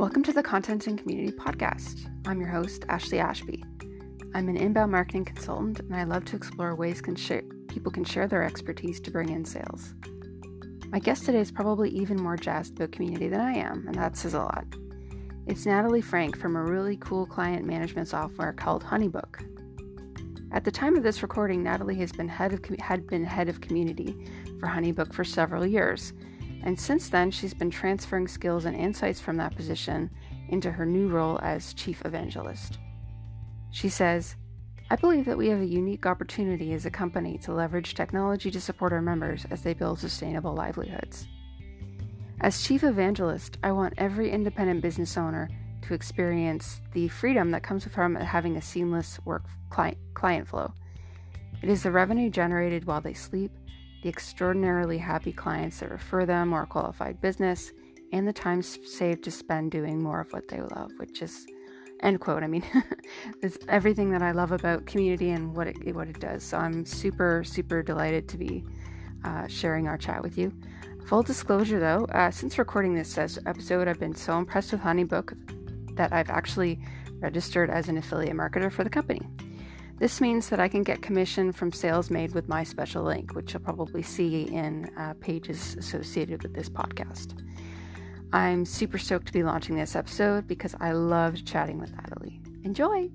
Welcome to the Content and Community Podcast. I'm your host, Ashley Ashbee. I'm an inbound marketing consultant, and I love to explore ways can share, people can share their expertise to bring in sales. My guest today is probably even more jazzed about community than I am, and that says a lot. It's Natalie Franke from a really cool client management software called Honeybook. At the time of this recording, Natalie has been head of, had been head of community for Honeybook for several years and since then, she's been transferring skills and insights from that position into her new role as Chief Evangelist. She says, I believe that we have a unique opportunity as a company to leverage technology to support our members as they build sustainable livelihoods. As Chief Evangelist, I want every independent business owner to experience the freedom that comes from having a seamless work client, client flow. It is the revenue generated while they sleep the extraordinarily happy clients that refer them more qualified business, and the time saved to spend doing more of what they love, which is end quote. I mean, it's everything that I love about community and what it what it does. So I'm super super delighted to be uh, sharing our chat with you. Full disclosure, though, uh, since recording this episode, I've been so impressed with Honeybook that I've actually registered as an affiliate marketer for the company. This means that I can get commission from sales made with my special link, which you'll probably see in uh, pages associated with this podcast. I'm super stoked to be launching this episode because I loved chatting with Natalie. Enjoy!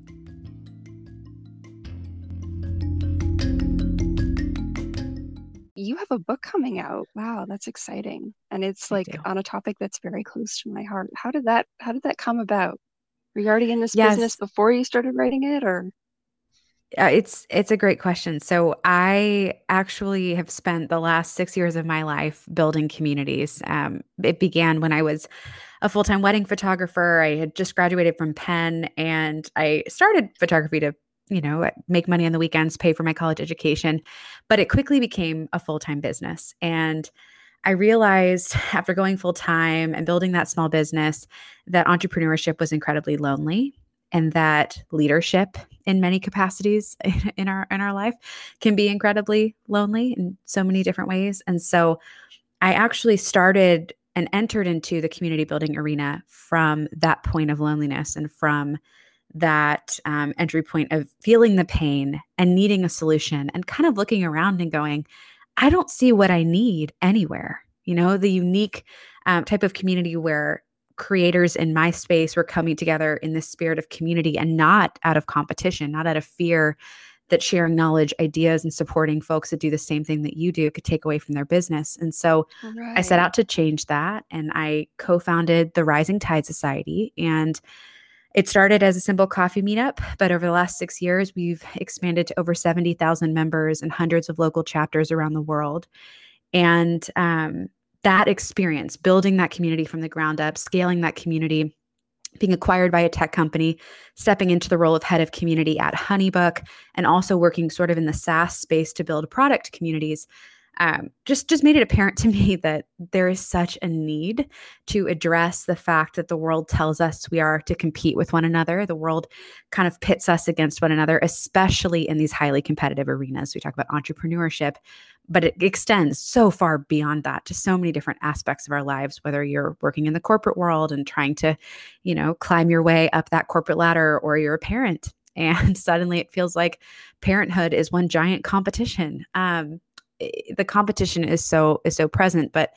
You have a book coming out. Wow, that's exciting. And it's like on a topic that's very close to my heart. How did that how did that come about? Were you already in this yes. business before you started writing it or uh, it's it's a great question. So I actually have spent the last six years of my life building communities. Um, it began when I was a full time wedding photographer. I had just graduated from Penn, and I started photography to you know make money on the weekends, pay for my college education. But it quickly became a full time business, and I realized after going full time and building that small business that entrepreneurship was incredibly lonely and that leadership in many capacities in our in our life can be incredibly lonely in so many different ways. And so i actually started and entered into the community building arena from that point of loneliness and from that um, entry point of feeling the pain and needing a solution and kind of looking around and going i don't see what i need anywhere. You know the unique um, type of community where creators in my space were coming together in the spirit of community and not out of competition, not out of fear that sharing knowledge, ideas, and supporting folks that do the same thing that you do could take away from their business. And so right. I set out to change that and I co founded the Rising Tide Society. And it started as a simple coffee meetup, but over the last six years, we've expanded to over 70,000 members and hundreds of local chapters around the world. And um, that experience, building that community from the ground up, scaling that community, being acquired by a tech company, stepping into the role of head of community at Honeybook, and also working sort of in the SaaS space to build product communities um, just just made it apparent to me that there is such a need to address the fact that the world tells us we are to compete with one another. The world kind of pits us against one another, especially in these highly competitive arenas. We talk about entrepreneurship, but it extends so far beyond that to so many different aspects of our lives. Whether you're working in the corporate world and trying to, you know, climb your way up that corporate ladder, or you're a parent and suddenly it feels like parenthood is one giant competition. Um, the competition is so is so present but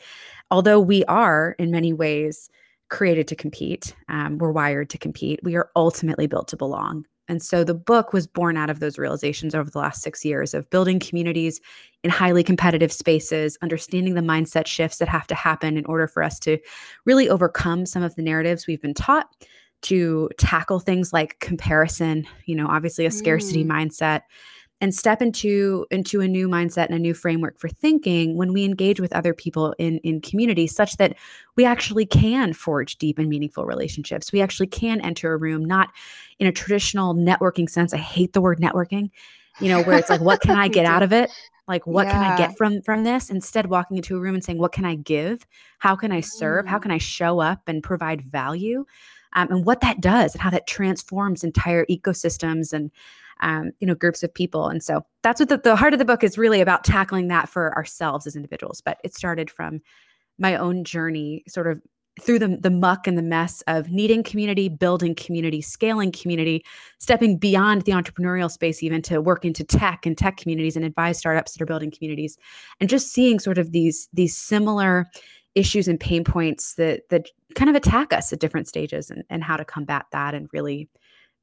although we are in many ways created to compete um, we're wired to compete we are ultimately built to belong and so the book was born out of those realizations over the last six years of building communities in highly competitive spaces, understanding the mindset shifts that have to happen in order for us to really overcome some of the narratives we've been taught, to tackle things like comparison, you know, obviously a scarcity mm. mindset, and step into into a new mindset and a new framework for thinking when we engage with other people in in community such that we actually can forge deep and meaningful relationships. We actually can enter a room not in a traditional networking sense. I hate the word networking you know where it's like what can i get out of it? Like what yeah. can i get from from this? Instead walking into a room and saying what can i give? How can i serve? Mm. how can i show up and provide value? Um, and what that does and how that transforms entire ecosystems and um, you know groups of people. And so that's what the, the heart of the book is really about tackling that for ourselves as individuals. But it started from my own journey sort of through the, the muck and the mess of needing community, building community, scaling community, stepping beyond the entrepreneurial space, even to work into tech and tech communities and advise startups that are building communities, and just seeing sort of these these similar issues and pain points that that kind of attack us at different stages and, and how to combat that and really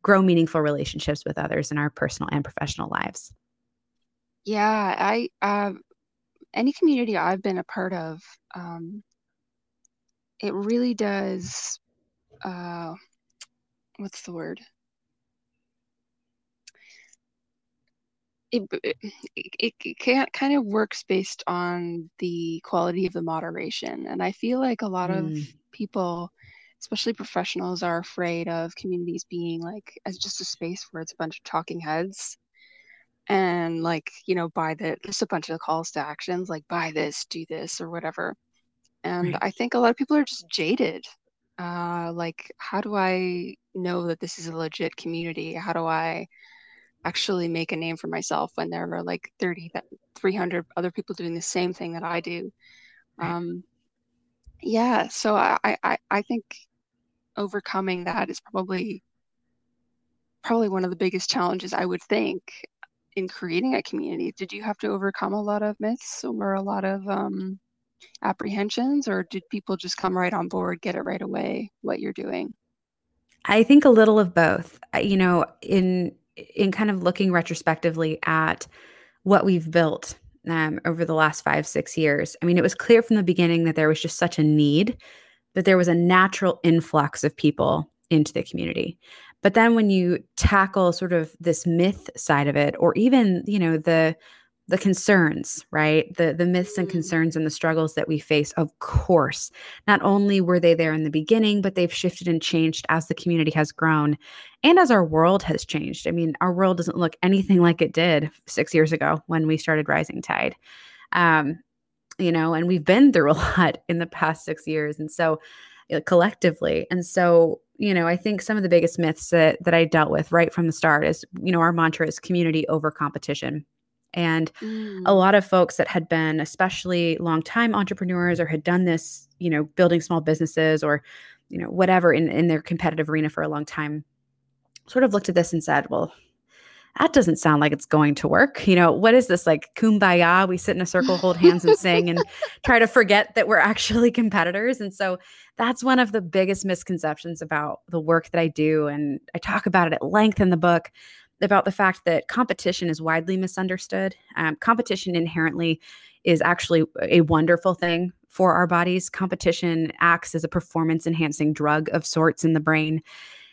grow meaningful relationships with others in our personal and professional lives. Yeah, I uh, any community I've been a part of, um, it really does. Uh, what's the word? It, it, it can, kind of works based on the quality of the moderation. And I feel like a lot mm. of people, especially professionals, are afraid of communities being like as just a space where it's a bunch of talking heads and like you know buy the just a bunch of calls to actions like buy this do this or whatever and right. i think a lot of people are just jaded uh like how do i know that this is a legit community how do i actually make a name for myself when there are like 30 300 other people doing the same thing that i do right. um yeah so I, I i think overcoming that is probably probably one of the biggest challenges i would think in creating a community. Did you have to overcome a lot of myths or a lot of um, apprehensions or did people just come right on board get it right away what you're doing? I think a little of both. You know in in kind of looking retrospectively at what we've built um, over the last five six years i mean it was clear from the beginning that there was just such a need that there was a natural influx of people into the community but then when you tackle sort of this myth side of it, or even, you know, the the concerns, right? The the myths and mm-hmm. concerns and the struggles that we face, of course. Not only were they there in the beginning, but they've shifted and changed as the community has grown and as our world has changed. I mean, our world doesn't look anything like it did 6 years ago when we started Rising Tide. Um, you know, and we've been through a lot in the past 6 years. And so collectively. And so you know, I think some of the biggest myths that that I dealt with right from the start is, you know, our mantra is community over competition. And mm. a lot of folks that had been especially long time entrepreneurs or had done this, you know, building small businesses or, you know, whatever in, in their competitive arena for a long time, sort of looked at this and said, well, that doesn't sound like it's going to work. You know, what is this like kumbaya? We sit in a circle, hold hands, and sing and try to forget that we're actually competitors. And so that's one of the biggest misconceptions about the work that I do. And I talk about it at length in the book about the fact that competition is widely misunderstood. Um, competition inherently is actually a wonderful thing for our bodies. Competition acts as a performance enhancing drug of sorts in the brain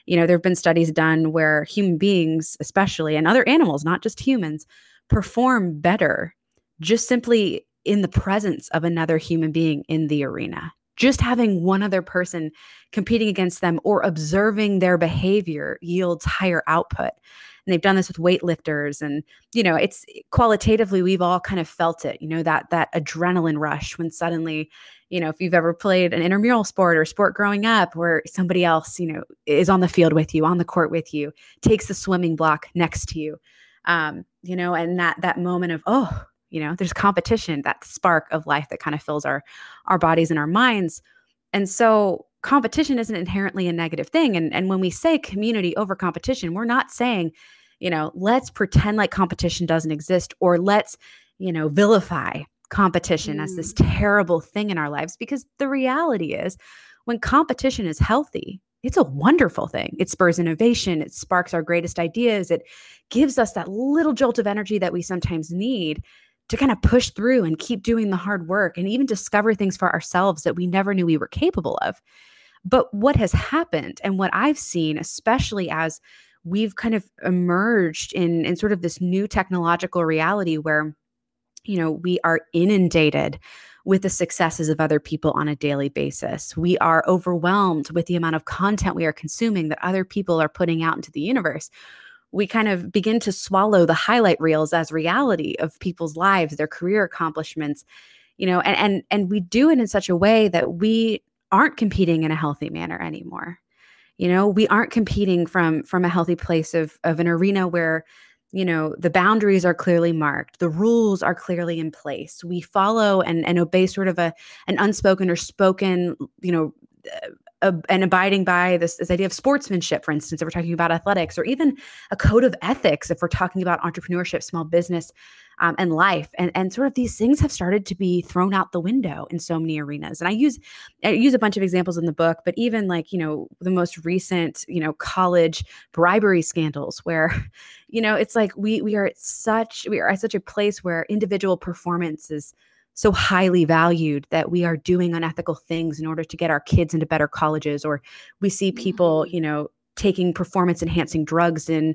you know there have been studies done where human beings especially and other animals not just humans perform better just simply in the presence of another human being in the arena. Just having one other person competing against them or observing their behavior yields higher output. And they've done this with weightlifters and you know it's qualitatively we've all kind of felt it you know that that adrenaline rush when suddenly you know, if you've ever played an intramural sport or sport growing up where somebody else, you know, is on the field with you, on the court with you, takes the swimming block next to you, um, you know, and that that moment of, oh, you know, there's competition, that spark of life that kind of fills our our bodies and our minds. And so competition isn't inherently a negative thing. And and when we say community over competition, we're not saying, you know, let's pretend like competition doesn't exist or let's, you know, vilify competition mm. as this mm. terrible thing in our lives because the reality is when competition is healthy it's a wonderful thing. It spurs innovation, it sparks our greatest ideas, it gives us that little jolt of energy that we sometimes need to kind of push through and keep doing the hard work and even discover things for ourselves that we never knew we were capable of. But what has happened and what I've seen, especially as we've kind of emerged in, in sort of this new technological reality where you know, we are inundated with the successes of other people on a daily basis. We are overwhelmed with the amount of content we are consuming that other people are putting out into the universe. We kind of begin to swallow the highlight reels as reality of people's lives, their career accomplishments, you know, and and and we do it in such a way that we aren't competing in a healthy manner anymore. You know, we aren't competing from from a healthy place of of an arena where you know the boundaries are clearly marked the rules are clearly in place. We follow and, and obey sort of a an unspoken or spoken you know uh, and abiding by this, this idea of sportsmanship, for instance, if we're talking about athletics, or even a code of ethics, if we're talking about entrepreneurship, small business, um, and life, and and sort of these things have started to be thrown out the window in so many arenas. And I use I use a bunch of examples in the book, but even like you know the most recent you know college bribery scandals, where you know it's like we we are at such we are at such a place where individual performance is so highly valued that we are doing unethical things in order to get our kids into better colleges or we see people mm-hmm. you know taking performance enhancing drugs in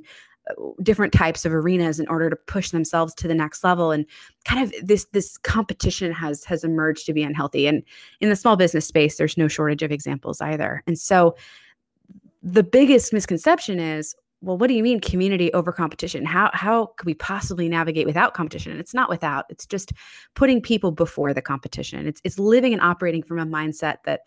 different types of arenas in order to push themselves to the next level and kind of this this competition has has emerged to be unhealthy and in the small business space there's no shortage of examples either and so the biggest misconception is well, what do you mean community over competition? How how could we possibly navigate without competition? It's not without. It's just putting people before the competition. It's it's living and operating from a mindset that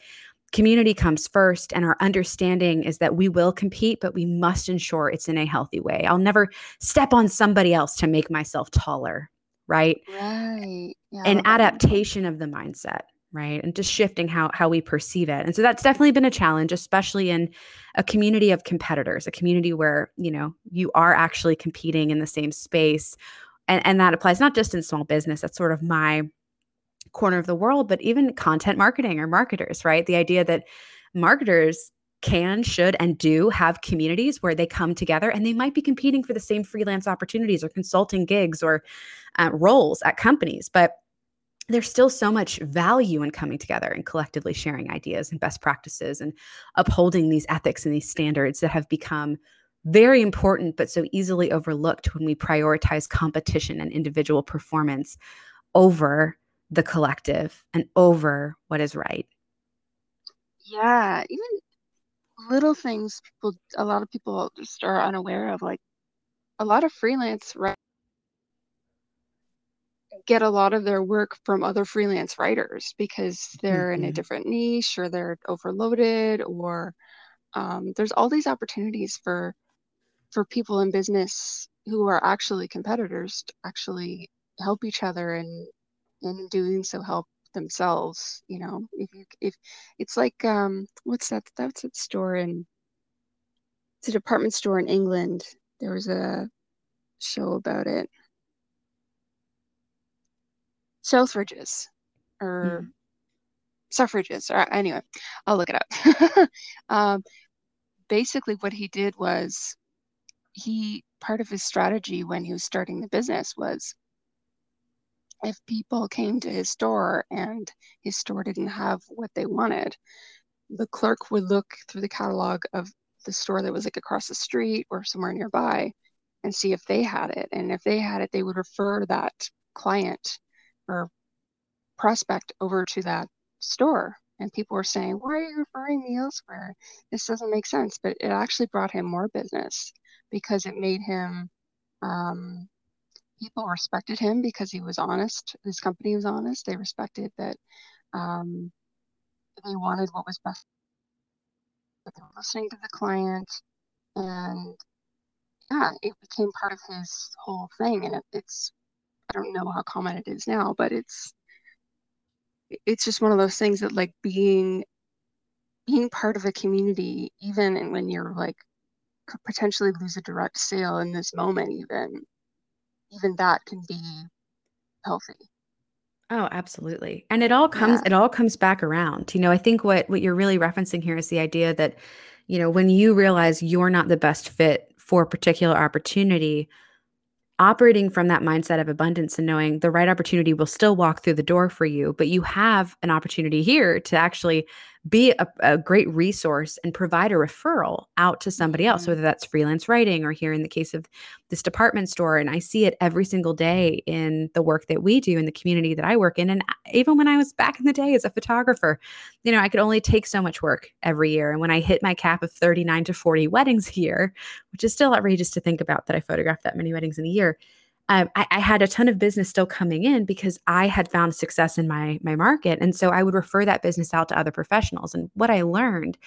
community comes first and our understanding is that we will compete but we must ensure it's in a healthy way. I'll never step on somebody else to make myself taller right? Right. Yeah, an adaptation of the mindset right? And just shifting how how we perceive it. And so that's definitely been a challenge especially in a community of competitors a community where you know you are actually competing in the same space. And and that applies not just in small business that's sort of my corner of the world but even content marketing or marketers right the idea that marketers can, should, and do have communities where they come together and they might be competing for the same freelance opportunities or consulting gigs or uh, roles at companies. But there's still so much value in coming together and collectively sharing ideas and best practices and upholding these ethics and these standards that have become very important but so easily overlooked when we prioritize competition and individual performance over the collective and over what is right yeah even little things people a lot of people just are unaware of like a lot of freelance right get a lot of their work from other freelance writers because they're mm-hmm. in a mm-hmm. different niche or they're overloaded or um, there's all these opportunities for for people in business who are actually competitors to actually help each other and in doing so help themselves you know if you if it's like um what's that that's that store in it's a department store in england. There was a show about it. Selfridges or mm. suffrages or anyway i'll look it up. Um, basically what he did was he part of his strategy when he was starting the business was if people came to his store and his store didn't have what they wanted the clerk would look through the catalog of the store that was like across the street or somewhere nearby and see if they had it. And if they had it they would refer that client or prospect over to that store. And people were saying why are you referring me elsewhere? This doesn't make sense. But it actually brought him more business because it made him um, people respected him because he was honest his company was honest they respected that um, they wanted what was best that they were listening to the client and yeah it became part of his whole thing and it, it's I don't know how common it is now, but it's it's just one of those things that like being being part of a community, even when you're like could potentially lose a direct sale in this moment, even even that can be healthy. Oh, absolutely. And it all comes yeah. it all comes back around. You know, I think what what you're really referencing here is the idea that, you know, when you realize you're not the best fit for a particular opportunity, operating from that mindset of abundance and knowing the right opportunity will still walk through the door for you, but you have an opportunity here to actually be a, a, great resource and provide a referral out to somebody else, mm-hmm. whether that's freelance writing or here in the case of this department store. And I see it every single day in the work that we do in the community that I work in. And even when I was back in the day as a photographer, you know, I could only take so much work every year. And when I hit my cap of 39 to 40 weddings a year, which is still outrageous to think about that I photographed that many weddings in a year, um, I, I, had a ton of business still coming in because I had found success in my my market, and so I would refer that business out to other professionals. And what I learned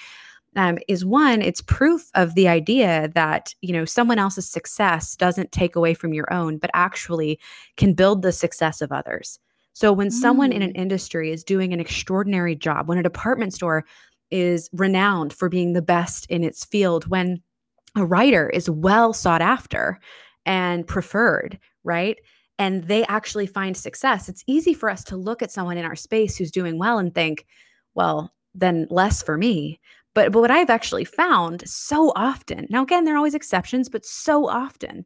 um, is one, it's proof of the idea that you know someone else's success doesn't take away from your own, but actually can build the success of others. So when mm. someone in an mm. industry is doing an extraordinary job, when a department store is renowned for being the best in its field when a writer is well sought after and preferred, right? And they actually find success. It's easy for us to look at someone in our space who's doing well and think, well, then less for me. But, but what I've actually found so often, now again, there are always exceptions, but so often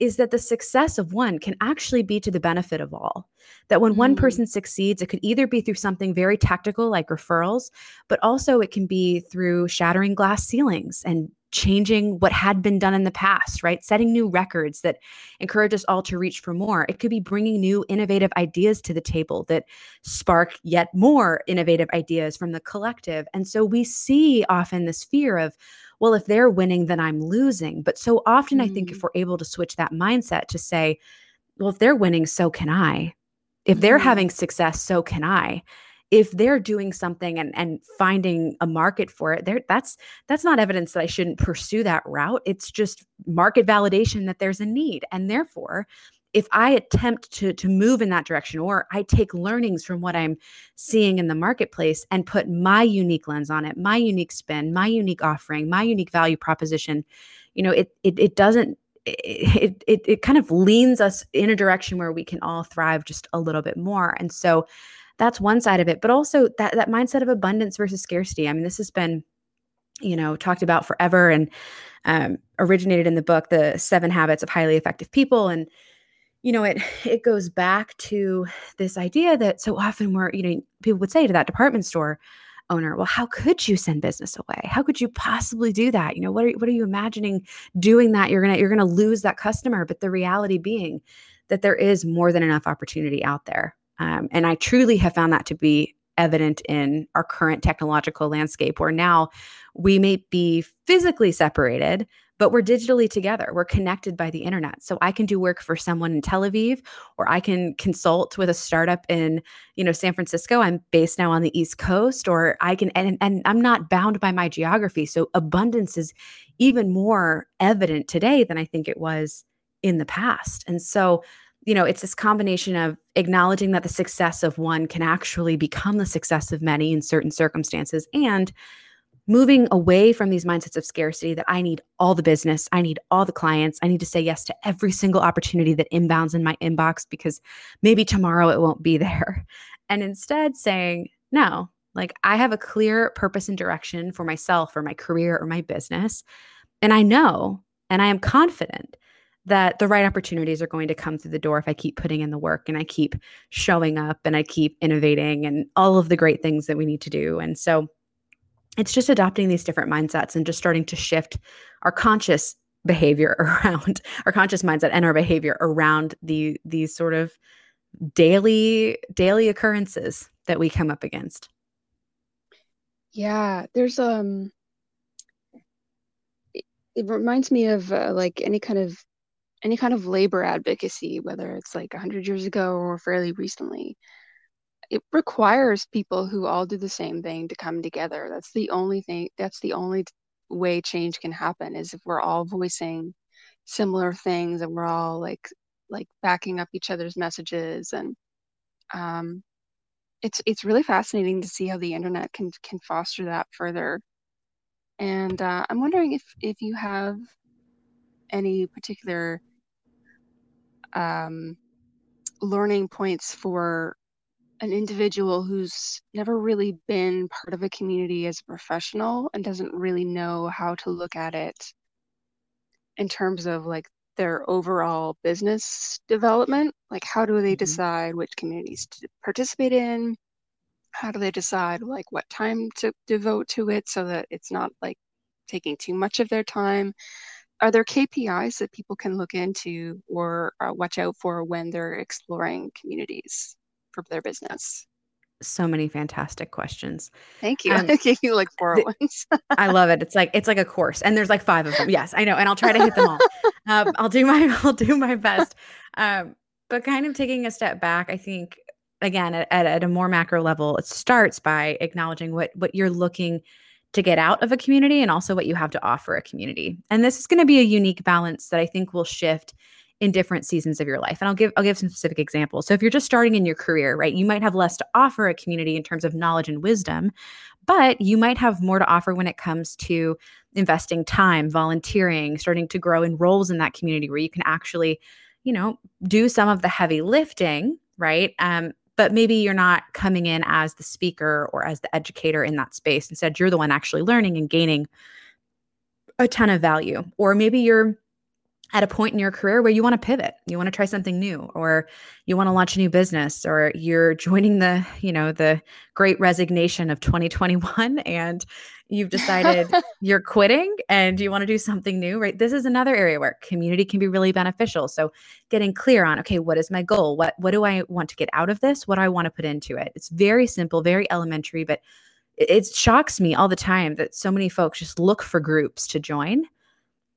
is that the success of one can actually be to the benefit of all. That when mm. one person succeeds, it could either be through something very tactical like referrals, but also it can be through shattering glass ceilings and changing what had been done in the past, right? Setting new records that encourage us all to reach for more. It could be bringing new innovative ideas to the table that spark yet more innovative ideas from the collective. And so we see often this fear of, well, if they're winning, then I'm losing. But so often, mm. I think if mm. we're able to switch that mindset to say, well, if they're winning, so can I. If they're mm. having success, so can I if they're doing something and and finding a market for it there that's that's not evidence that i shouldn't pursue that route. It's just market validation that there's a need. And therefore if i attempt to to move in that direction or i take learnings from what i'm seeing in the marketplace and put my unique lens on it my unique spin my unique offering my unique value proposition you know it it, it doesn't it, it it kind of leans us in a direction where we can all thrive just a little bit more. And so that's one side of it but also that that mindset of abundance versus scarcity. I mean this has been you know talked about forever and um, originated in the book the seven habits of highly effective people. And you know it it goes back to this idea that so often we're you know people would say to that department store owner well how could you send business away? How could you possibly do that? You know what are, what are you imagining doing that? You're gonna you're gonna lose that customer. But the reality being that there is more than enough opportunity out there um, and I truly have found that to be evident in our current technological landscape, where now we may be physically separated, but we're digitally together. We're connected by the internet. So I can do work for someone in Tel Aviv, or I can consult with a startup in, you know, San Francisco. I'm based now on the East Coast, or I can, and, and I'm not bound by my geography. So abundance is even more evident today than I think it was in the past. And so you know, it's this combination of acknowledging that the success of one can actually become the success of many in certain circumstances and moving away from these mindsets of scarcity that I need all the business, I need all the clients, I need to say yes to every single opportunity that inbounds in my inbox because maybe tomorrow it won't be there. And instead saying, no, like I have a clear purpose and direction for myself or my career or my business. And I know and I am confident that the right opportunities are going to come through the door if I keep putting in the work and I keep showing up and I keep innovating and all of the great things that we need to do. And so it's just adopting these different mindsets and just starting to shift our conscious behavior around our conscious mindset and our behavior around the these sort of daily daily occurrences that we come up against. Yeah, there's um it reminds me of uh, like any kind of any kind of labor advocacy, whether it's like 100 years ago or fairly recently, it requires people who all do the same thing to come together. That's the only thing, that's the only way change can happen is if we're all voicing similar things and we're all like like backing up each other's messages and um it's it's really fascinating to see how the internet can can foster that further and uh, i'm wondering if if you have any particular um, learning points for an individual who's never really been part of a community as a professional and doesn't really know how to look at it in terms of like their overall business development. Like how do they mm-hmm. decide which communities to participate in? How do they decide like what time to devote to it so that it's not like taking too much of their time are there KPIs that people can look into or uh, watch out for when they're exploring communities for their business? So many fantastic questions. Thank you. Um, you like four ones. I love it. It's like it's like a course, and there's like five of them. Yes, I know, and I'll try to hit them all. um, I'll do my I'll do my best. Um, but kind of taking a step back, I think again at, at, at a more macro level, it starts by acknowledging what what you're looking to get out of a community and also what you have to offer a community. And this is going to be a unique balance that I think will shift in different seasons of your life. And I'll give I'll give some specific examples. So if you're just starting in your career, right, you might have less to offer a community in terms of knowledge and wisdom, but you might have more to offer when it comes to investing time, volunteering, starting to grow in roles in that community where you can actually, you know, do some of the heavy lifting, right? Um, but maybe you're not coming in as the speaker or as the educator in that space. Instead, you're the one actually learning and gaining a ton of value. Or maybe you're at a point in your career where you want to pivot you want to try something new or you want to launch a new business or you're joining the you know the great resignation of 2021 and you've decided you're quitting and you want to do something new right? This is another area where community can be really beneficial. So getting clear on okay what is my goal? What what do i want to get out of this? What do i want to put into it? It's very simple very elementary but it, it shocks me all the time that so many folks just look for groups to join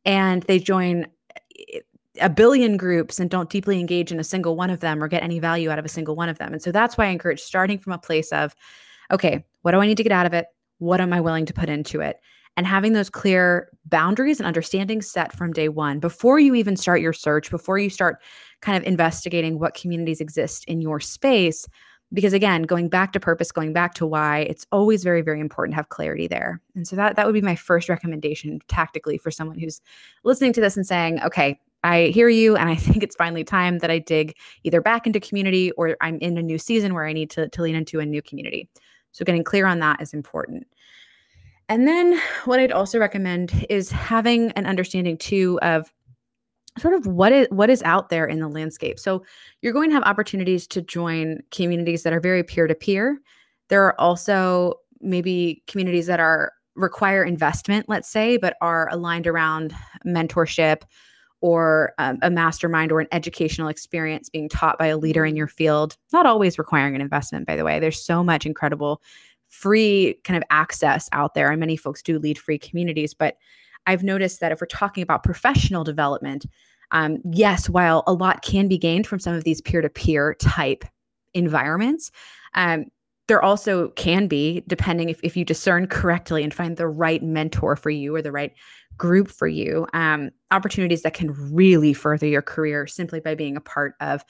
and they join eh, a billion groups and don't deeply engage in a single one of them or get any value out of a single one of them. And so that's why I encourage starting from a place of, okay, what do I need to get out of it? What am I willing to put into it? And having those clear boundaries and understanding set from day one before you even start your search, before you start kind of investigating what communities exist in your space. Because again, going back to purpose, going back to why, it's always very, very important to have clarity there. And so that that would be my first recommendation tactically for someone who's listening to this and saying, okay, I hear you, and I think it's finally time that I dig either back into community or I'm in a new season where I need to, to lean into a new community. So, getting clear on that is important. And then, what I'd also recommend is having an understanding too of sort of what is what is out there in the landscape. So, you're going to have opportunities to join communities that are very peer to peer. There are also maybe communities that are require investment, let's say, but are aligned around mentorship or um, a mastermind or an educational experience being taught by a leader in your field, not always requiring an investment, by the way. There's so much incredible free kind of access out there, and many folks do lead free communities. But I've noticed that if we're talking about professional development, um, yes, while a lot can be gained from some of these peer to peer type environments, um, there also can be, depending if, if you discern correctly and find the right mentor for you or the right group for you, um, opportunities that can really further your career simply by being a part of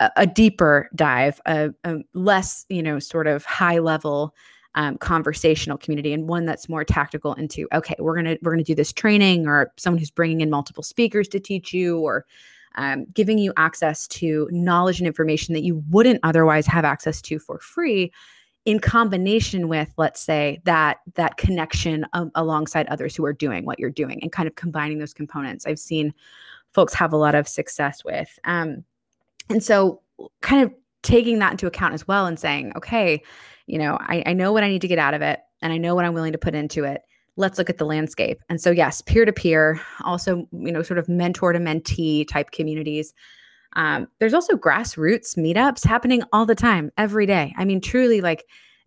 a, a deeper dive, a, a, less, you know, sort of high level um, conversational community and one that's more tactical into okay we're gonna we're gonna do this training or someone who's bringing in multiple speakers to teach you or um, giving you access to knowledge and information that you wouldn't otherwise have access to for free in combination with let's say that that connection um, alongside others who are doing what you're doing and kind of combining those components. I've seen folks have a lot of success with um, and so kind of taking that into account as well and saying okay you know I, I know what i need to get out of it and i know what i'm willing to put into it. Let's look at the landscape. And so yes peer to peer also you know sort of mentor to mentee type communities um, there's also grassroots meetups happening all the time, every day. I mean, truly like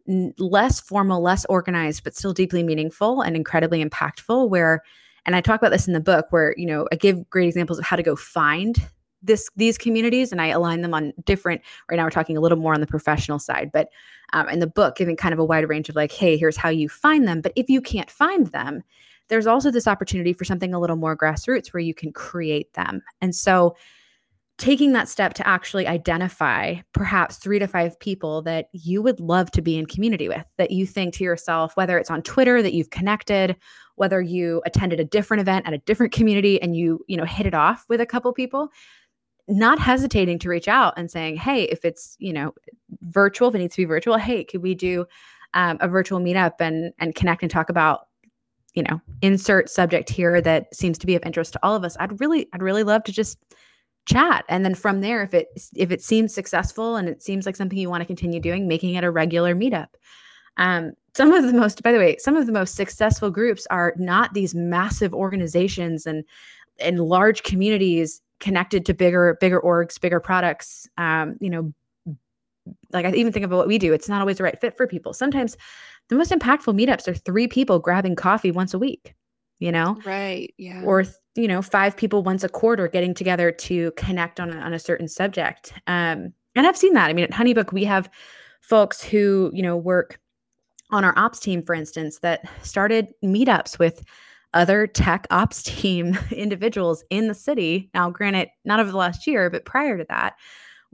n- less formal, less organized, but still deeply meaningful and incredibly impactful. Where, and I talk about this in the book, where you know I give great examples of how to go find this these communities, and I align them on different. Right now, we're talking a little more on the professional side, but um, in the book, giving kind of a wide range of like, hey, here's how you find them. But if you can't find them, there's also this opportunity for something a little more grassroots where you can create them. And so taking that step to actually identify perhaps three to five people that you would love to be in community with, that you think to yourself, whether it's on Twitter that you've connected, whether you attended a different event at a different community and you, you know, hit it off with a couple people, not hesitating to reach out and saying, hey, if it's, you know, virtual, if it needs to be virtual, hey, could we do um, a virtual meetup and and connect and talk about you know insert subject here that seems to be of interest to all of us? I'd really i'd really love to just chat. And then from there if it if it seems successful and it seems like something you want to continue doing making it a regular meetup. Um, some of the most by the way some of the most successful groups are not these massive organizations and and large communities connected to bigger bigger orgs bigger products. Um, you know like i even think about what we do. It's not always the right fit for people. Sometimes the most impactful meetups are three people grabbing coffee once a week you know? Right yeah. Or you know five people once a quarter getting together to connect on a, on a certain subject. Um and i've seen that. I mean at honeybook we have folks who you know work on our ops team for instance that started meetups with other tech ops team individuals in the city. Now, granted, not over the last year, but prior to that,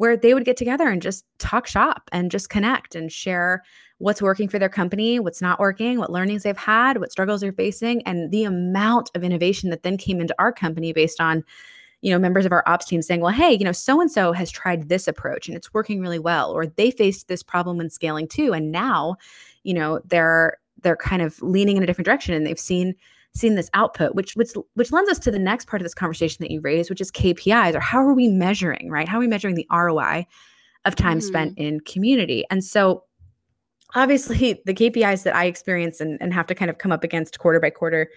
where they would get together and just talk shop and just connect and share what's working for their company, what's not working, what learnings they've had, what struggles they're facing, and the amount of innovation that then came into our company based on you know members of our ops team saying well hey you know so and so has tried this approach and it's working really well or they faced this problem in scaling too and now you know they're they're kind of leaning in a different direction and they've seen seen this output which which which lends us to the next part of this conversation that you raised which is KPIs or how are we measuring right? How are we measuring the ROI of time mm-hmm. spent in community? And so obviously the KPIs that I experience and, and have to kind of come up against quarter by quarter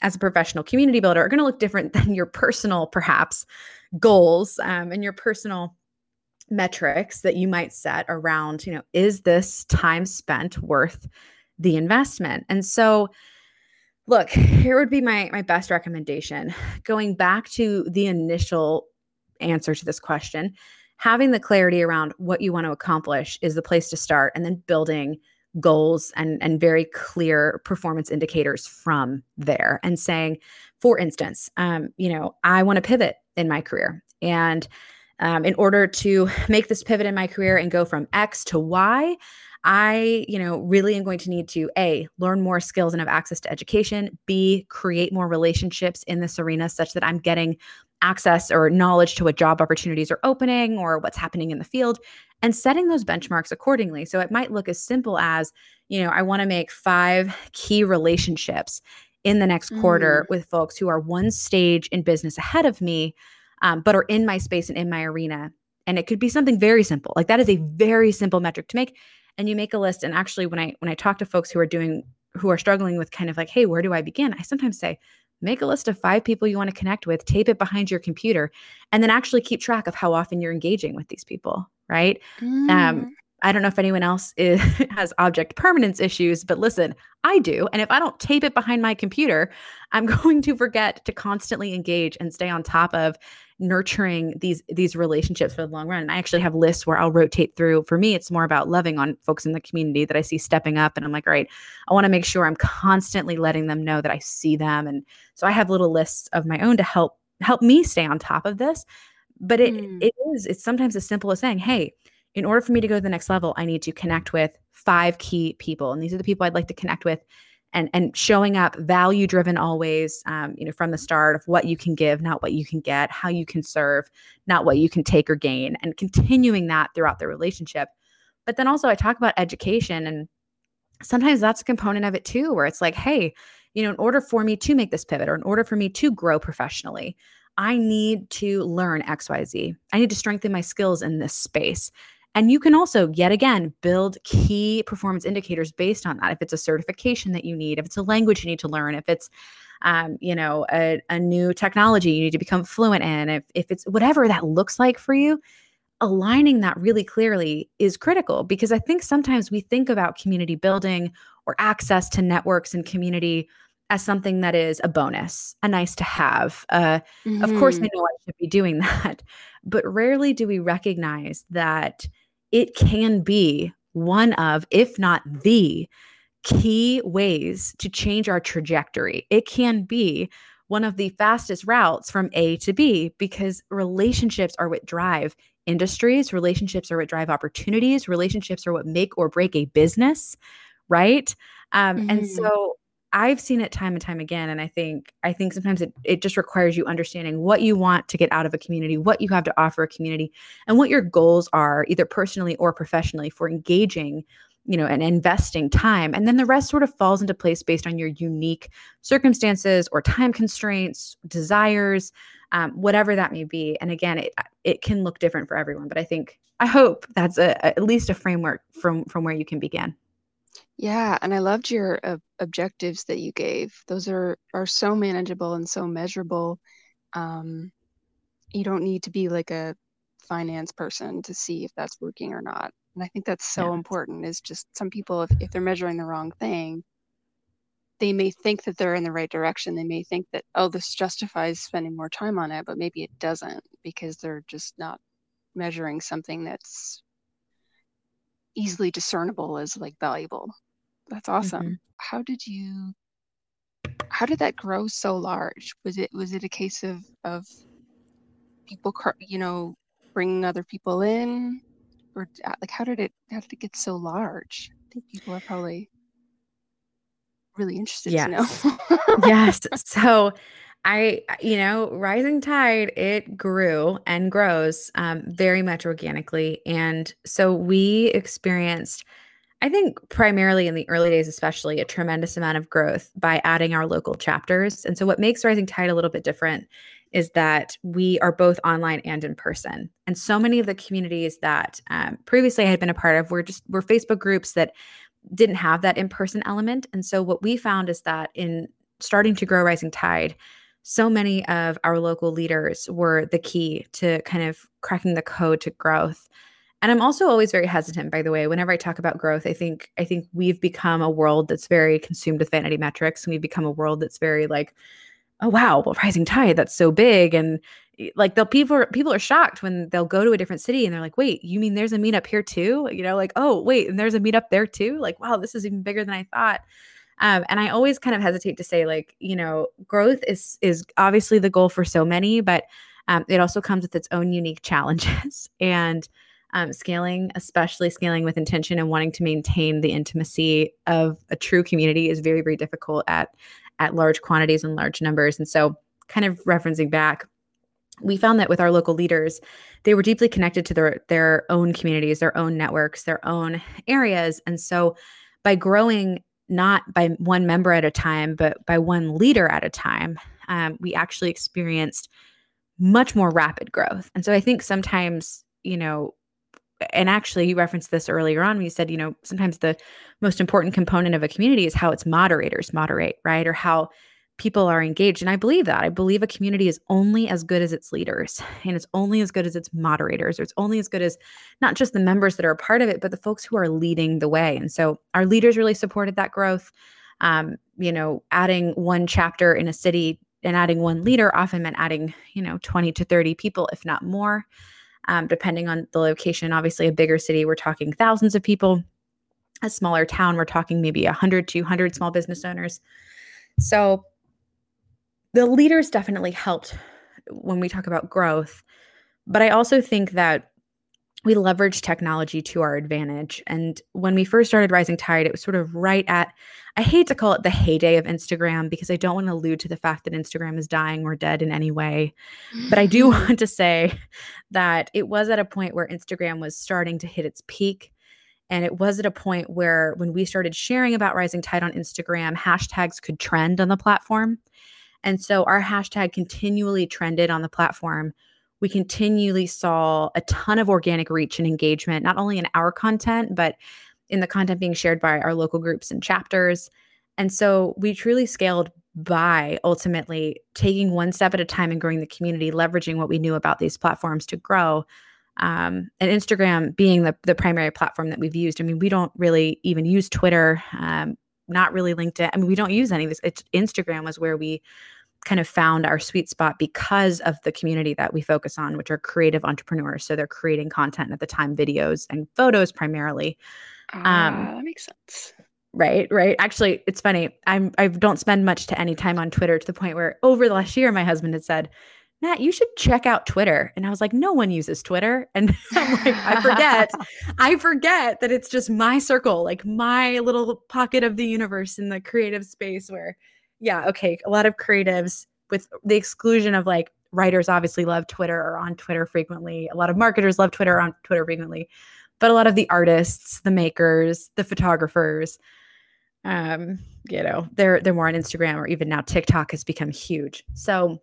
as a professional community builder are going to look different than your personal perhaps goals um, and your personal metrics that you might set around you know is this time spent worth the investment? And so look here would be my my best recommendation. Going back to the initial answer to this question having the clarity around what you want to accomplish is the place to start and then building goals and and very clear performance indicators from there and saying for instance um, you know i want to pivot in my career and um, in order to make this pivot in my career and go from x to y I, you know, really am going to need to A, learn more skills and have access to education, B, create more relationships in this arena such that I'm getting access or knowledge to what job opportunities are opening or what's happening in the field and setting those benchmarks accordingly. So it might look as simple as, you know, I want to make five key relationships in the next quarter mm. with folks who are one stage in business ahead of me, um, but are in my space and in my arena. And it could be something very simple. Like that is a very simple metric to make and you make a list and actually when i when i talk to folks who are doing who are struggling with kind of like hey where do i begin i sometimes say make a list of five people you want to connect with tape it behind your computer and then actually keep track of how often you're engaging with these people right um, mm. um, I don't know if anyone else is, has object permanence issues, but listen, I do. And if I don't tape it behind my computer, I'm going to forget to constantly engage and stay on top of nurturing these these relationships for the long run. And I actually have lists where I'll rotate through. For me, it's more about loving on folks in the community that I see stepping up and I'm like, all right, I want to make sure I'm constantly letting them know that I see them. And so I have little lists of my own to help help me stay on top of this. But it mm. it is it's sometimes as simple as saying, hey, in order for me to go to the next level, I need to connect with five key people. And these are the people I'd like to connect with and and showing up value driven always um, you know from the start of what you can give not what you can get how you can serve not what you can take or gain and continuing that throughout the relationship. But then also i talk about education and sometimes that's a component of it too where it's like hey you know in order for me to make this pivot or in order for me to grow professionally i need to learn xyz i need to strengthen my skills in this space and you can also, yet again, build key performance indicators based on that. If it's a certification that you need, if it's a language you need to learn, if it's um, you know, a, a new technology you need to become fluent in, if, if it's whatever that looks like for you, aligning that really clearly is critical because I think sometimes we think about community building or access to networks and community as something that is a bonus, a nice to have. Uh, mm-hmm. Of course, I mm-hmm. know I should be doing that, but rarely do we recognize that it can be one of, if not the key ways to change our trajectory. It can be one of the fastest routes from A to B because relationships are what drive industries, relationships are what drive opportunities, relationships are what make or break a business, right? Um, mm-hmm. And so I've seen it time and time again. And I think I think sometimes it, it just requires you understanding what you want to get out of a community, what you have to offer a community, and what your goals are, either personally or professionally, for engaging, you know, and investing time. And then the rest sort of falls into place based on your unique circumstances or time constraints, desires, um, whatever that may be. And again, it it can look different for everyone. But I think I hope that's a, at least a framework from from where you can begin. Yeah, and I loved your uh, objectives that you gave. Those are are so manageable and so measurable. Um, you don't need to be like a finance person to see if that's working or not. And I think that's so yeah. important. Is just some people, if, if they're measuring the wrong thing, they may think that they're in the right direction. They may think that oh, this justifies spending more time on it, but maybe it doesn't because they're just not measuring something that's easily discernible as like valuable. That's awesome. Mm-hmm. How did you how did that grow so large? Was it was it a case of of people, you know, bringing other people in, or like how did it how did it get so large? I think people are probably really interested yes. to know. yes. So I, you know, Rising Tide, it grew and grows um, very much organically. And so we experienced, I think, primarily in the early days, especially, a tremendous amount of growth by adding our local chapters. And so what makes Rising Tide a little bit different is that we are both online and in person. And so many of the communities that um, previously I had been a part of were just were Facebook groups that didn't have that in-person element. And so what we found is that in starting to grow Rising Tide, so many of our local leaders were the key to kind of cracking the code to growth. And I'm also always very hesitant, by the way, whenever I talk about growth, I think I think we've become a world that's very consumed with vanity metrics. And we've become a world that's very like, oh wow, well, rising tide, that's so big. And like the people people are shocked when they'll go to a different city and they're like, wait, you mean there's a meetup here too? You know, like, oh wait, and there's a meetup there too. Like, wow, this is even bigger than I thought. Um, and I always kind of hesitate to say like, you know, growth is is obviously the goal for so many, but um, it also comes with its own unique challenges and um, scaling, especially scaling with intention and wanting to maintain the intimacy of a true community is very very difficult at at large quantities and large numbers. And so, kind of referencing back, we found that with our local leaders, they were deeply connected to their their own communities, their own networks, their own areas, and so by growing not by one member at a time, but by one leader at a time, um, we actually experienced much more rapid growth. And so I think sometimes, you know, and actually you referenced this earlier on when you said, you know, sometimes the most important component of a community is how its moderators moderate, right? Or how people are engaged. And I believe that. I believe a community is only as good as its leaders and it's only as good as its moderators, or it's only as good as not just the members that are a part of it, but the folks who are leading the way. And so our leaders really supported that growth. Um, you know, adding one chapter in a city and adding one leader often meant adding, you know, 20 to 30 people, if not more, um, depending on the location. Obviously, a bigger city, we're talking thousands of people. A smaller town, we're talking maybe 100, 200 small business owners. So the leaders definitely helped when we talk about growth. But I also think that we leverage technology to our advantage. And when we first started Rising Tide, it was sort of right at, I hate to call it the heyday of Instagram because I don't want to allude to the fact that Instagram is dying or dead in any way. But I do want to say that it was at a point where Instagram was starting to hit its peak. And it was at a point where when we started sharing about Rising Tide on Instagram, hashtags could trend on the platform. And so our hashtag continually trended on the platform. We continually saw a ton of organic reach and engagement, not only in our content, but in the content being shared by our local groups and chapters. And so we truly scaled by ultimately taking one step at a time and growing the community, leveraging what we knew about these platforms to grow. Um, and Instagram being the, the primary platform that we've used. I mean, we don't really even use Twitter, um, not really LinkedIn. I mean, we don't use any of this. It's Instagram was where we kind of found our sweet spot because of the community that we focus on, which are creative entrepreneurs. So they're creating content at the time, videos and photos primarily. Uh, um, that makes sense. Right, right. Actually, it's funny. I'm I don't spend much to any time on Twitter to the point where over the last year, my husband had said, Matt, you should check out Twitter. And I was like, no one uses Twitter. And I'm like, I forget, I forget that it's just my circle, like my little pocket of the universe in the creative space where yeah, okay, a lot of creatives with the exclusion of like writers obviously love Twitter or on Twitter frequently. A lot of marketers love Twitter on Twitter frequently. But a lot of the artists, the makers, the photographers, um, you know, they're they're more on Instagram or even now TikTok has become huge. So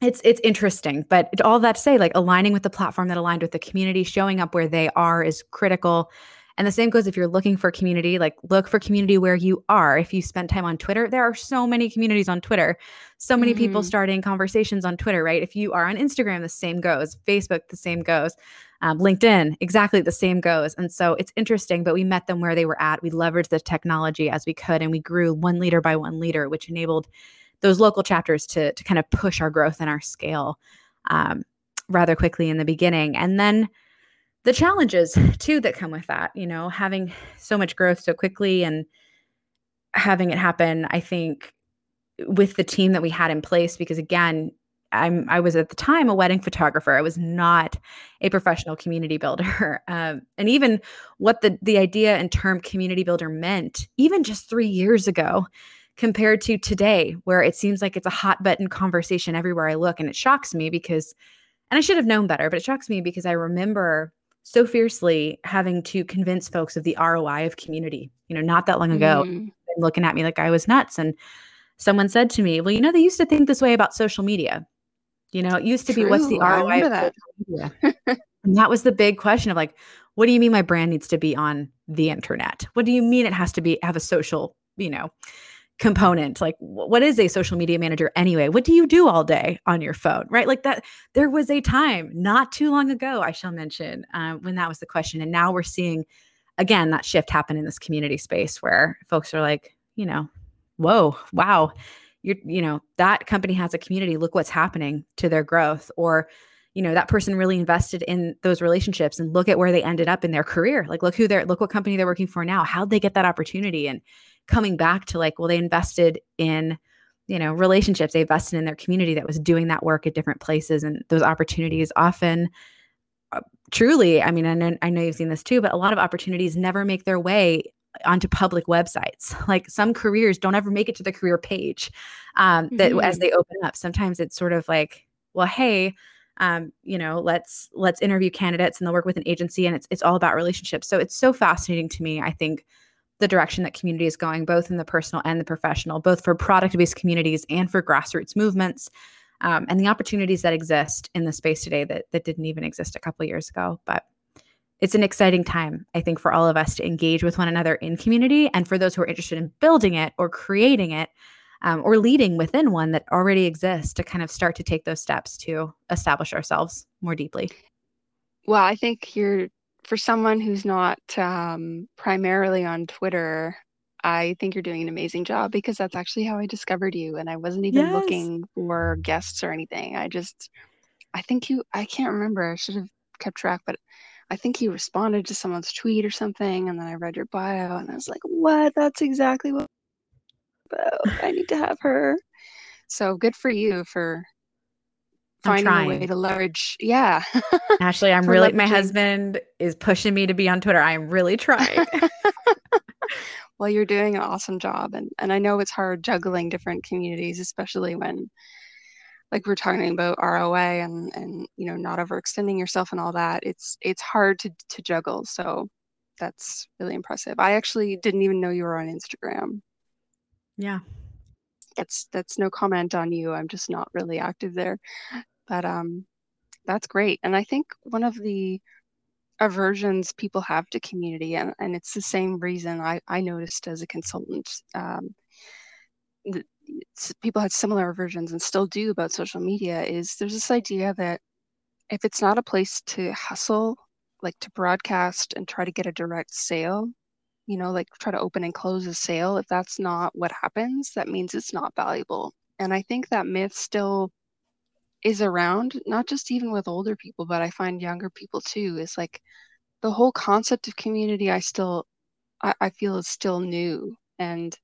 it's it's interesting, but all that to say, like aligning with the platform that aligned with the community, showing up where they are is critical and the same goes if you're looking for community, like look for community where you are. If you spend time on Twitter, there are so many communities on Twitter, so many mm-hmm. people starting conversations on Twitter, right? If you are on Instagram, the same goes. Facebook, the same goes. Um, LinkedIn, exactly the same goes. And so it's interesting, but we met them where they were at. We leveraged the technology as we could, and we grew one leader by one leader, which enabled those local chapters to, to kind of push our growth and our scale um, rather quickly in the beginning. And then the challenges too that come with that, you know, having so much growth so quickly and having it happen, I think with the team that we had in place because again I'm I was at the time a wedding photographer. I was not a professional community builder. Um, and even what the the idea and term community builder meant, even just three years ago, compared to today, where it seems like it's a hot button conversation everywhere I look, and it shocks me because, and I should have known better, but it shocks me because I remember so fiercely having to convince folks of the ROI of community. You know, not that long ago, mm. looking at me like I was nuts, and someone said to me, "Well, you know, they used to think this way about social media." You know, it used to True. be what's the ROI of that. media? and that was the big question of like, what do you mean my brand needs to be on the internet? What do you mean it has to be have a social, you know, component? Like what is a social media manager anyway? What do you do all day on your phone? Right? Like that there was a time not too long ago, I shall mention, uh, when that was the question. And now we're seeing again that shift happen in this community space where folks are like, you know, whoa, wow you're you know that company has a community look what's happening to their growth or you know that person really invested in those relationships and look at where they ended up in their career like look who they're look what company they're working for now how'd they get that opportunity and coming back to like well they invested in you know relationships they invested in their community that was doing that work at different places and those opportunities often uh, truly i mean I know, I know you've seen this too but a lot of opportunities never make their way onto public websites. Like some careers don't ever make it to the career page um, that mm-hmm. as they open up. Sometimes it's sort of like, well, hey, um, you know, let's let's interview candidates and they'll work with an agency and it's it's all about relationships. So it's so fascinating to me. I think the direction that community is going, both in the personal and the professional, both for product-based communities and for grassroots movements. Um, and the opportunities that exist in the space today that that didn't even exist a couple years ago. But it's an exciting time, I think, for all of us to engage with one another in community and for those who are interested in building it or creating it um, or leading within one that already exists to kind of start to take those steps to establish ourselves more deeply. Well, I think you're, for someone who's not um, primarily on Twitter, I think you're doing an amazing job because that's actually how I discovered you. And I wasn't even yes. looking for guests or anything. I just, I think you, I can't remember. I should have kept track, but I think you responded to someone's tweet or something, and then I read your bio, and I was like, "What? That's exactly what I need to have her." So good for you for finding a way to leverage. Yeah, Ashley, I'm really. Leveraging. My husband is pushing me to be on Twitter. I'm really trying. well, you're doing an awesome job, and and I know it's hard juggling different communities, especially when like we're talking about ROA and and you know not overextending yourself and all that it's it's hard to to juggle so that's really impressive I actually didn't even know you were on Instagram yeah that's that's no comment on you I'm just not really active there but um that's great and I think one of the aversions people have to community and, and it's the same reason I, I noticed as a consultant um, people had similar aversions and still do about social media is there's this idea that if it's not a place to hustle, like to broadcast and try to get a direct sale, you know, like try to open and close a sale, if that's not what happens, that means it's not valuable. And I think that myth still is around, not just even with older people, but I find younger people too, is like the whole concept of community, I still, I, I feel is still new. And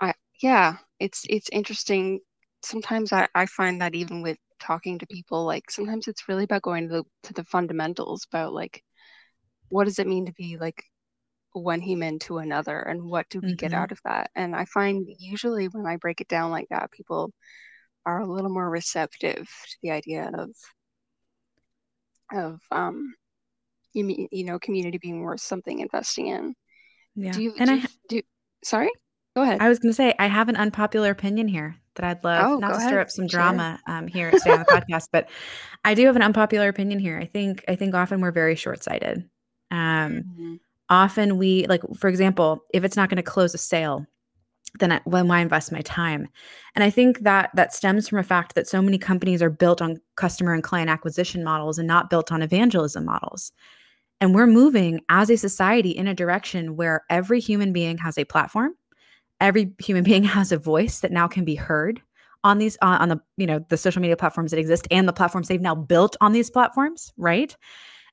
I yeah it's it's interesting sometimes I, I find that even with talking to people like sometimes it's really about going to the to the fundamentals about like what does it mean to be like one human to another and what do we mm-hmm. get out of that and i find usually when i break it down like that people are a little more receptive to the idea of of um you mean you know community being worth something investing in yeah do you and do, i do sorry Go ahead. I was going to say I have an unpopular opinion here that I'd love oh, not to ahead. stir up some drama sure. um, here today on the podcast, but I do have an unpopular opinion here. I think I think often we're very short sighted. Um, mm-hmm. Often we like, for example, if it's not going to close a sale, then I, when why invest my time? And I think that that stems from a fact that so many companies are built on customer and client acquisition models and not built on evangelism models. And we're moving as a society in a direction where every human being has a platform every human being has a voice that now can be heard on these uh, on the you know the social media platforms that exist and the platforms they've now built on these platforms right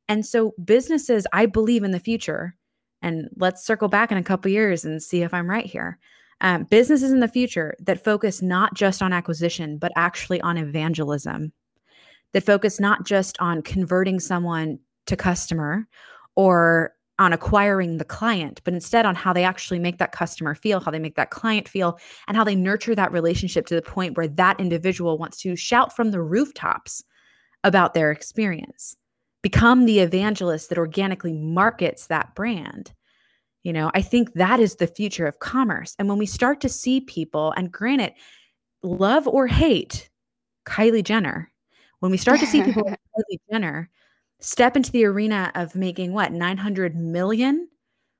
and so businesses i believe in the future and let's circle back in a couple years and see if i'm right here Um, businesses in the future that focus not just on acquisition, but actually on evangelism, that focus not just on converting someone to customer or on acquiring the client, but instead on how they actually make that customer feel, how they make that client feel, and how they nurture that relationship to the point where that individual wants to shout from the rooftops about their experience. Become the evangelist that organically markets that brand. You know, I think that is the future of commerce. And when we start to see people, and granted, love or hate Kylie Jenner, when we start to see people like Kylie Jenner step into the arena of making what 900 million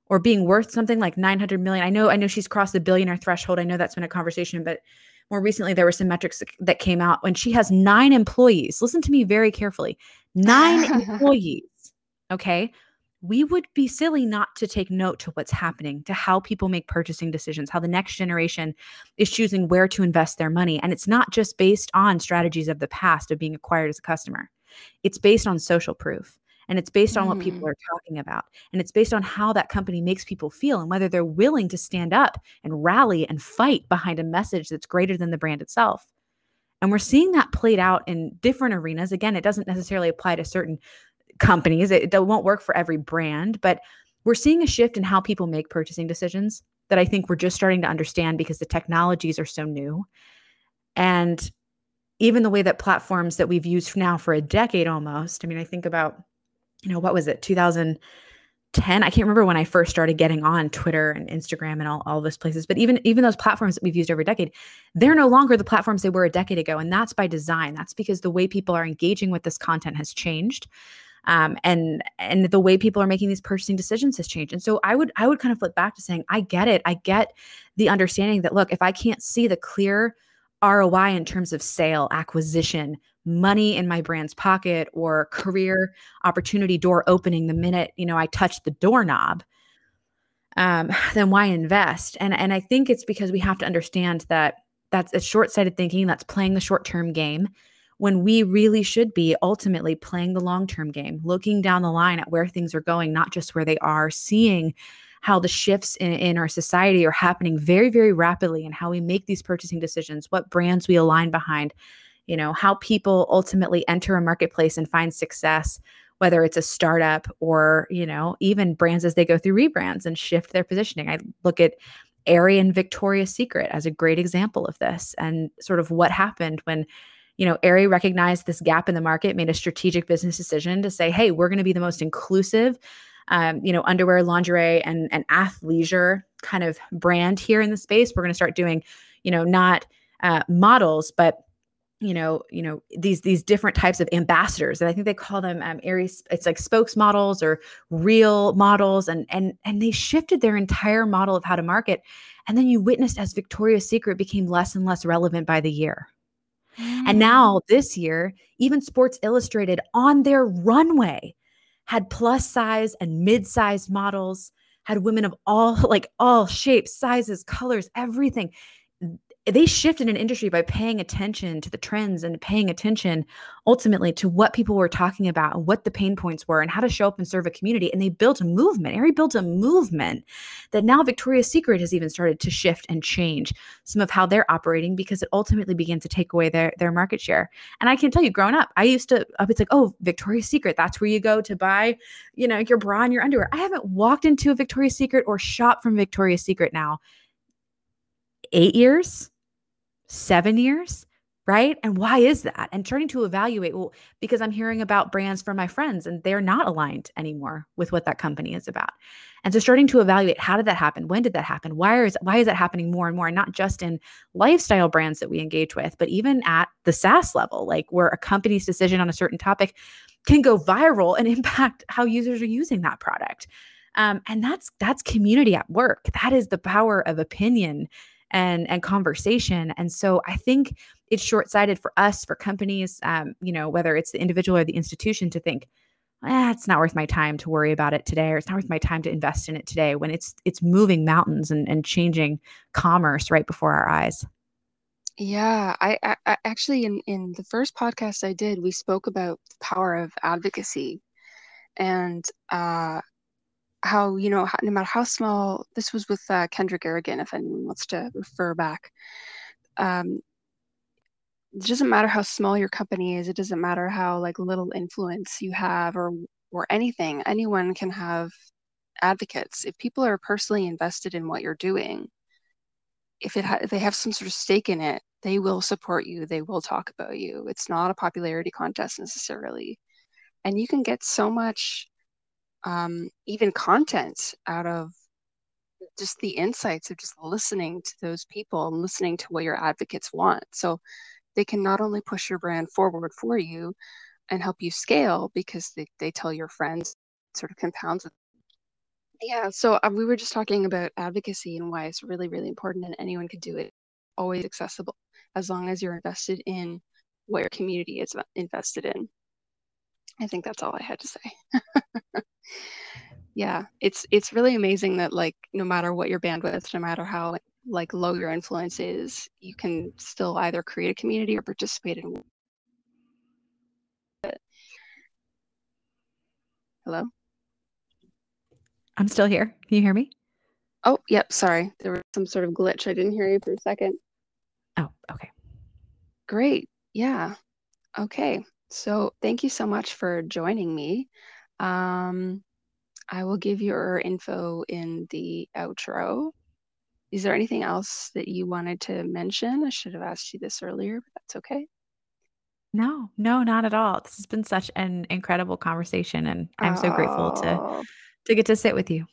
or being worth something like 900 million. I know I know she's crossed the billionaire threshold. I know that's been a conversation, but more recently there were some metrics that came out when she has 9 employees. Listen to me very carefully. 9 employees. Okay? We would be silly not to take note to what's happening, to how people make purchasing decisions, how the next generation is choosing where to invest their money. And it's not just based on strategies of the past of being acquired as a customer. It's based on social proof and it's based on mm. what people mm. are talking about and it's based on how that company makes people feel and whether they're willing to stand up and rally and fight behind a message that's greater than the brand itself and we're seeing that played out in different arenas again it doesn't necessarily apply to certain companies it, it won't work for every brand but we're seeing a shift in how people make purchasing decisions that i think we're just starting to understand because the technologies are so new and even the way that platforms that we've used now for a decade almost. I mean, I think about, you know, what was it, 2010? I can't remember when I first started getting on Twitter and Instagram and all, all those places. But even even those platforms that we've used over a decade, they're no longer the platforms they were a decade ago. And that's by design. That's because the way people are engaging with this content has changed. Um, and and the way people are making these purchasing decisions has changed. And so I would I would kind of flip back to saying, I get it. I get the understanding that look, if I can't see the clear ROI in terms of sale, acquisition, money in my brand's pocket, or career opportunity door opening the minute you know I touch the doorknob, um, then why invest? And and I think it's because we have to understand that that's a short-sighted thinking. That's playing the short-term game when we really should be ultimately playing the long-term game, looking down the line at where things are going, not just where they are, seeing how the shifts in, in our society are happening very, very rapidly and how we make these purchasing decisions, what brands we align behind, you know, how people ultimately enter a marketplace and find success whether it's a startup or you know even brands as they go through rebrands and shift their positioning. I look at Aerie and Victoria's Secret as a great example of this and sort of what happened when you know Aerie recognized this gap in the market made a strategic business decision to say hey we're going to be the most inclusive um, you know, underwear, lingerie, and and athleisure kind of brand here in the space. We're going to start doing, you know, not uh, models, but you know, you know these these different types of ambassadors, and I think they call them um, Aries. It's like spokesmodels or real models, and and and they shifted their entire model of how to market. And then you witnessed as Victoria's Secret became less and less relevant by the year. Mm. And now this year, even Sports Illustrated on their runway had plus size and mid sized models, had women of all, like all shapes, sizes, colors, everything they shifted an industry by paying attention to the trends and paying attention ultimately to what people were talking about and what the pain points were and how to show up and serve a community. And they built a movement. Aerie built a movement that now Victoria's Secret has even started to shift and change some of how they're operating because it ultimately began to take away their, their market share. And I can tell you, growing up, I used to, it's like, oh, Victoria's Secret, that's where you go to buy, you know, your bra and your underwear. I haven't walked into a Victoria's Secret or shop from Victoria's Secret now eight years seven years right? And why is that? And starting to evaluate well because i'm hearing about brands from my friends and they're not aligned anymore with what that company is about. And so starting to evaluate how did that happen? When did that happen? Why is why is that happening more and more? And not just in lifestyle brands that we engage with but even at the SaaS level like where a company's decision on a certain topic can go viral and impact how users are using that product. Um, and that's that's community at work. That is the power of opinion and and conversation and so i think it's short-sighted for us for companies um, you know whether it's the individual or the institution to think eh, it's not worth my time to worry about it today or it's not worth my time to invest in it today when it's it's moving mountains and, and changing commerce right before our eyes. Yeah I, I actually in in the first podcast i did we spoke about the power of advocacy. And uh how you know no matter how small this was with uh, kendrick Errigan if anyone wants to refer back. Um, it doesn't matter how small your company is it doesn't matter how like little influence you have or or anything anyone can have advocates. If people are personally invested in what you're doing if it ha- if they have some sort of stake in it they will support you they will talk about you. It's not a popularity contest necessarily. And you can get so much um, even content out of just the insights of just listening to those people and listening to what your advocates want. So they can not only push your brand forward for you and help you scale because they, they tell your friends, sort of compounds. Yeah, so uh, we were just talking about advocacy and why it's really, really important and anyone can do it. Always accessible as long as you're invested in what your community is invested in. I think that's all I had to say. yeah, it's it's really amazing that like no matter what your bandwidth, no matter how like low your influence is, you can still either create a community or participate in. Hello? I'm still here. Can you hear me? Oh, yep, sorry. There was some sort of glitch. I didn't hear you for a second. Oh, okay. Great. Yeah. Okay. So thank you so much for joining me. Um, I will give your info in the outro. Is there anything else that you wanted to mention? I should have asked you this earlier, but that's okay. No, no, not at all. This has been such an incredible conversation, and I'm so grateful to Oh, to get to sit with you.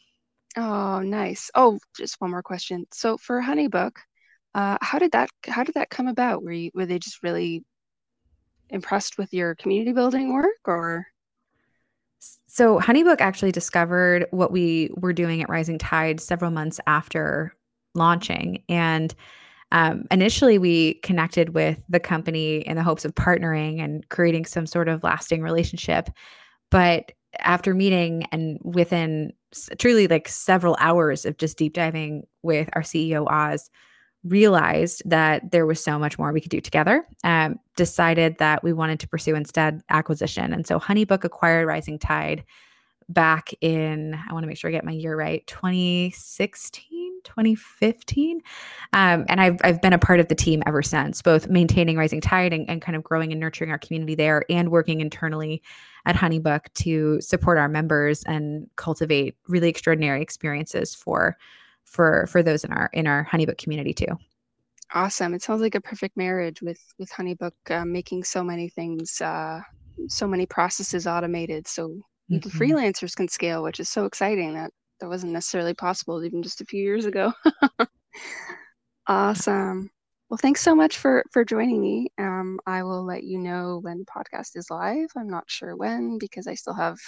oh, nice. Oh, just one more question. So for HoneyBook, uh, how did that how did that come about? Were you were they just really impressed with your community building work or? So, HoneyBook actually discovered what we were doing at Rising Tide several months after launching. And um, initially, we connected with the company in the hopes of partnering and creating some sort of lasting relationship. But after meeting and within truly like several hours of just deep diving with our CEO, Oz, realized that there was so much more we could do together. Um, decided that we wanted to pursue instead acquisition. And so HoneyBook acquired Rising Tide back in, I want to make sure I get my year right, 2016, 2015. Um, and I've, I've been a part of the team ever since, both maintaining Rising Tide and, and kind of growing and nurturing our community there and working internally at HoneyBook to support our members and cultivate really extraordinary experiences for for for those in our in our HoneyBook community too Awesome. It sounds like a perfect marriage with with HoneyBook uh, making so many things, uh, so many processes automated, so the Mhm. freelancers can scale, which is so exciting. That that wasn't necessarily possible even just a few years ago. Awesome. Well, thanks so much for for joining me. Um, I will let you know when the podcast is live. I'm not sure when because I still have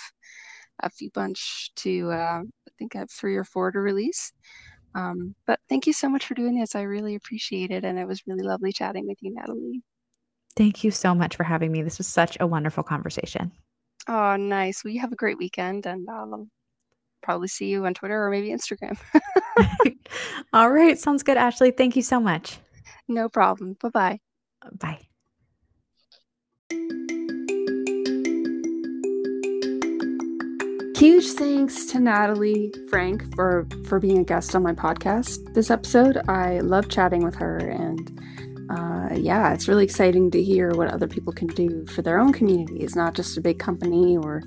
a few bunch to. Uh, I think I have three or four to release. Um, but thank you so much for doing this. I really appreciate it. And it was really lovely chatting with you, Natalie. thank you so much for having me this was such a wonderful conversation Oh, nice. Well, you have a great weekend and I'll probably see you on Twitter or maybe Instagram. all right sounds good ashley thank you so much no problem. Bye bye. bye Huge thanks to Natalie Franke for for being a guest on my podcast this episode. I love chatting with her, and uh, yeah, it's really exciting to hear what other people can do for their own communities, not just a big company or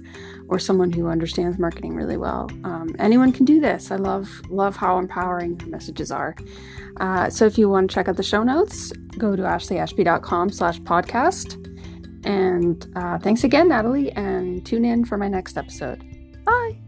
or someone who understands marketing really well. Um, anyone can do this. I love love how empowering her messages are. Uh, so if you want to check out the show notes, go to ashleyashbee.com slash podcast. And uh, thanks again, Natalie, and tune in for my next episode. Bye.